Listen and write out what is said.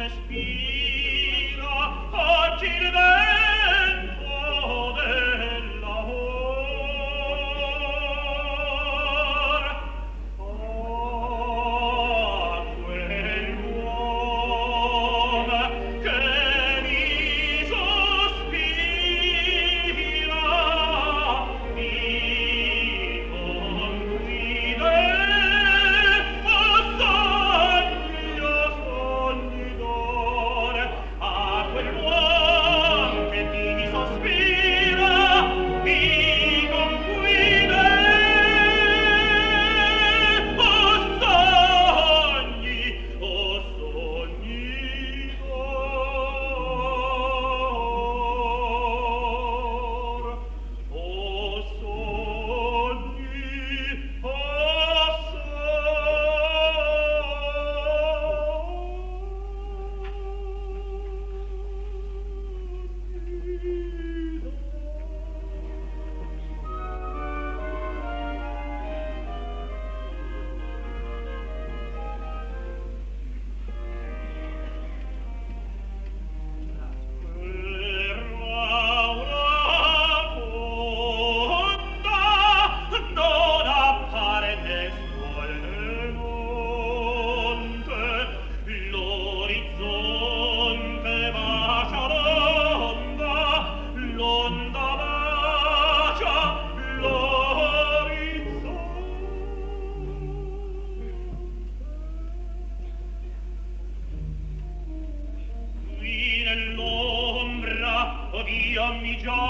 verspielt. John.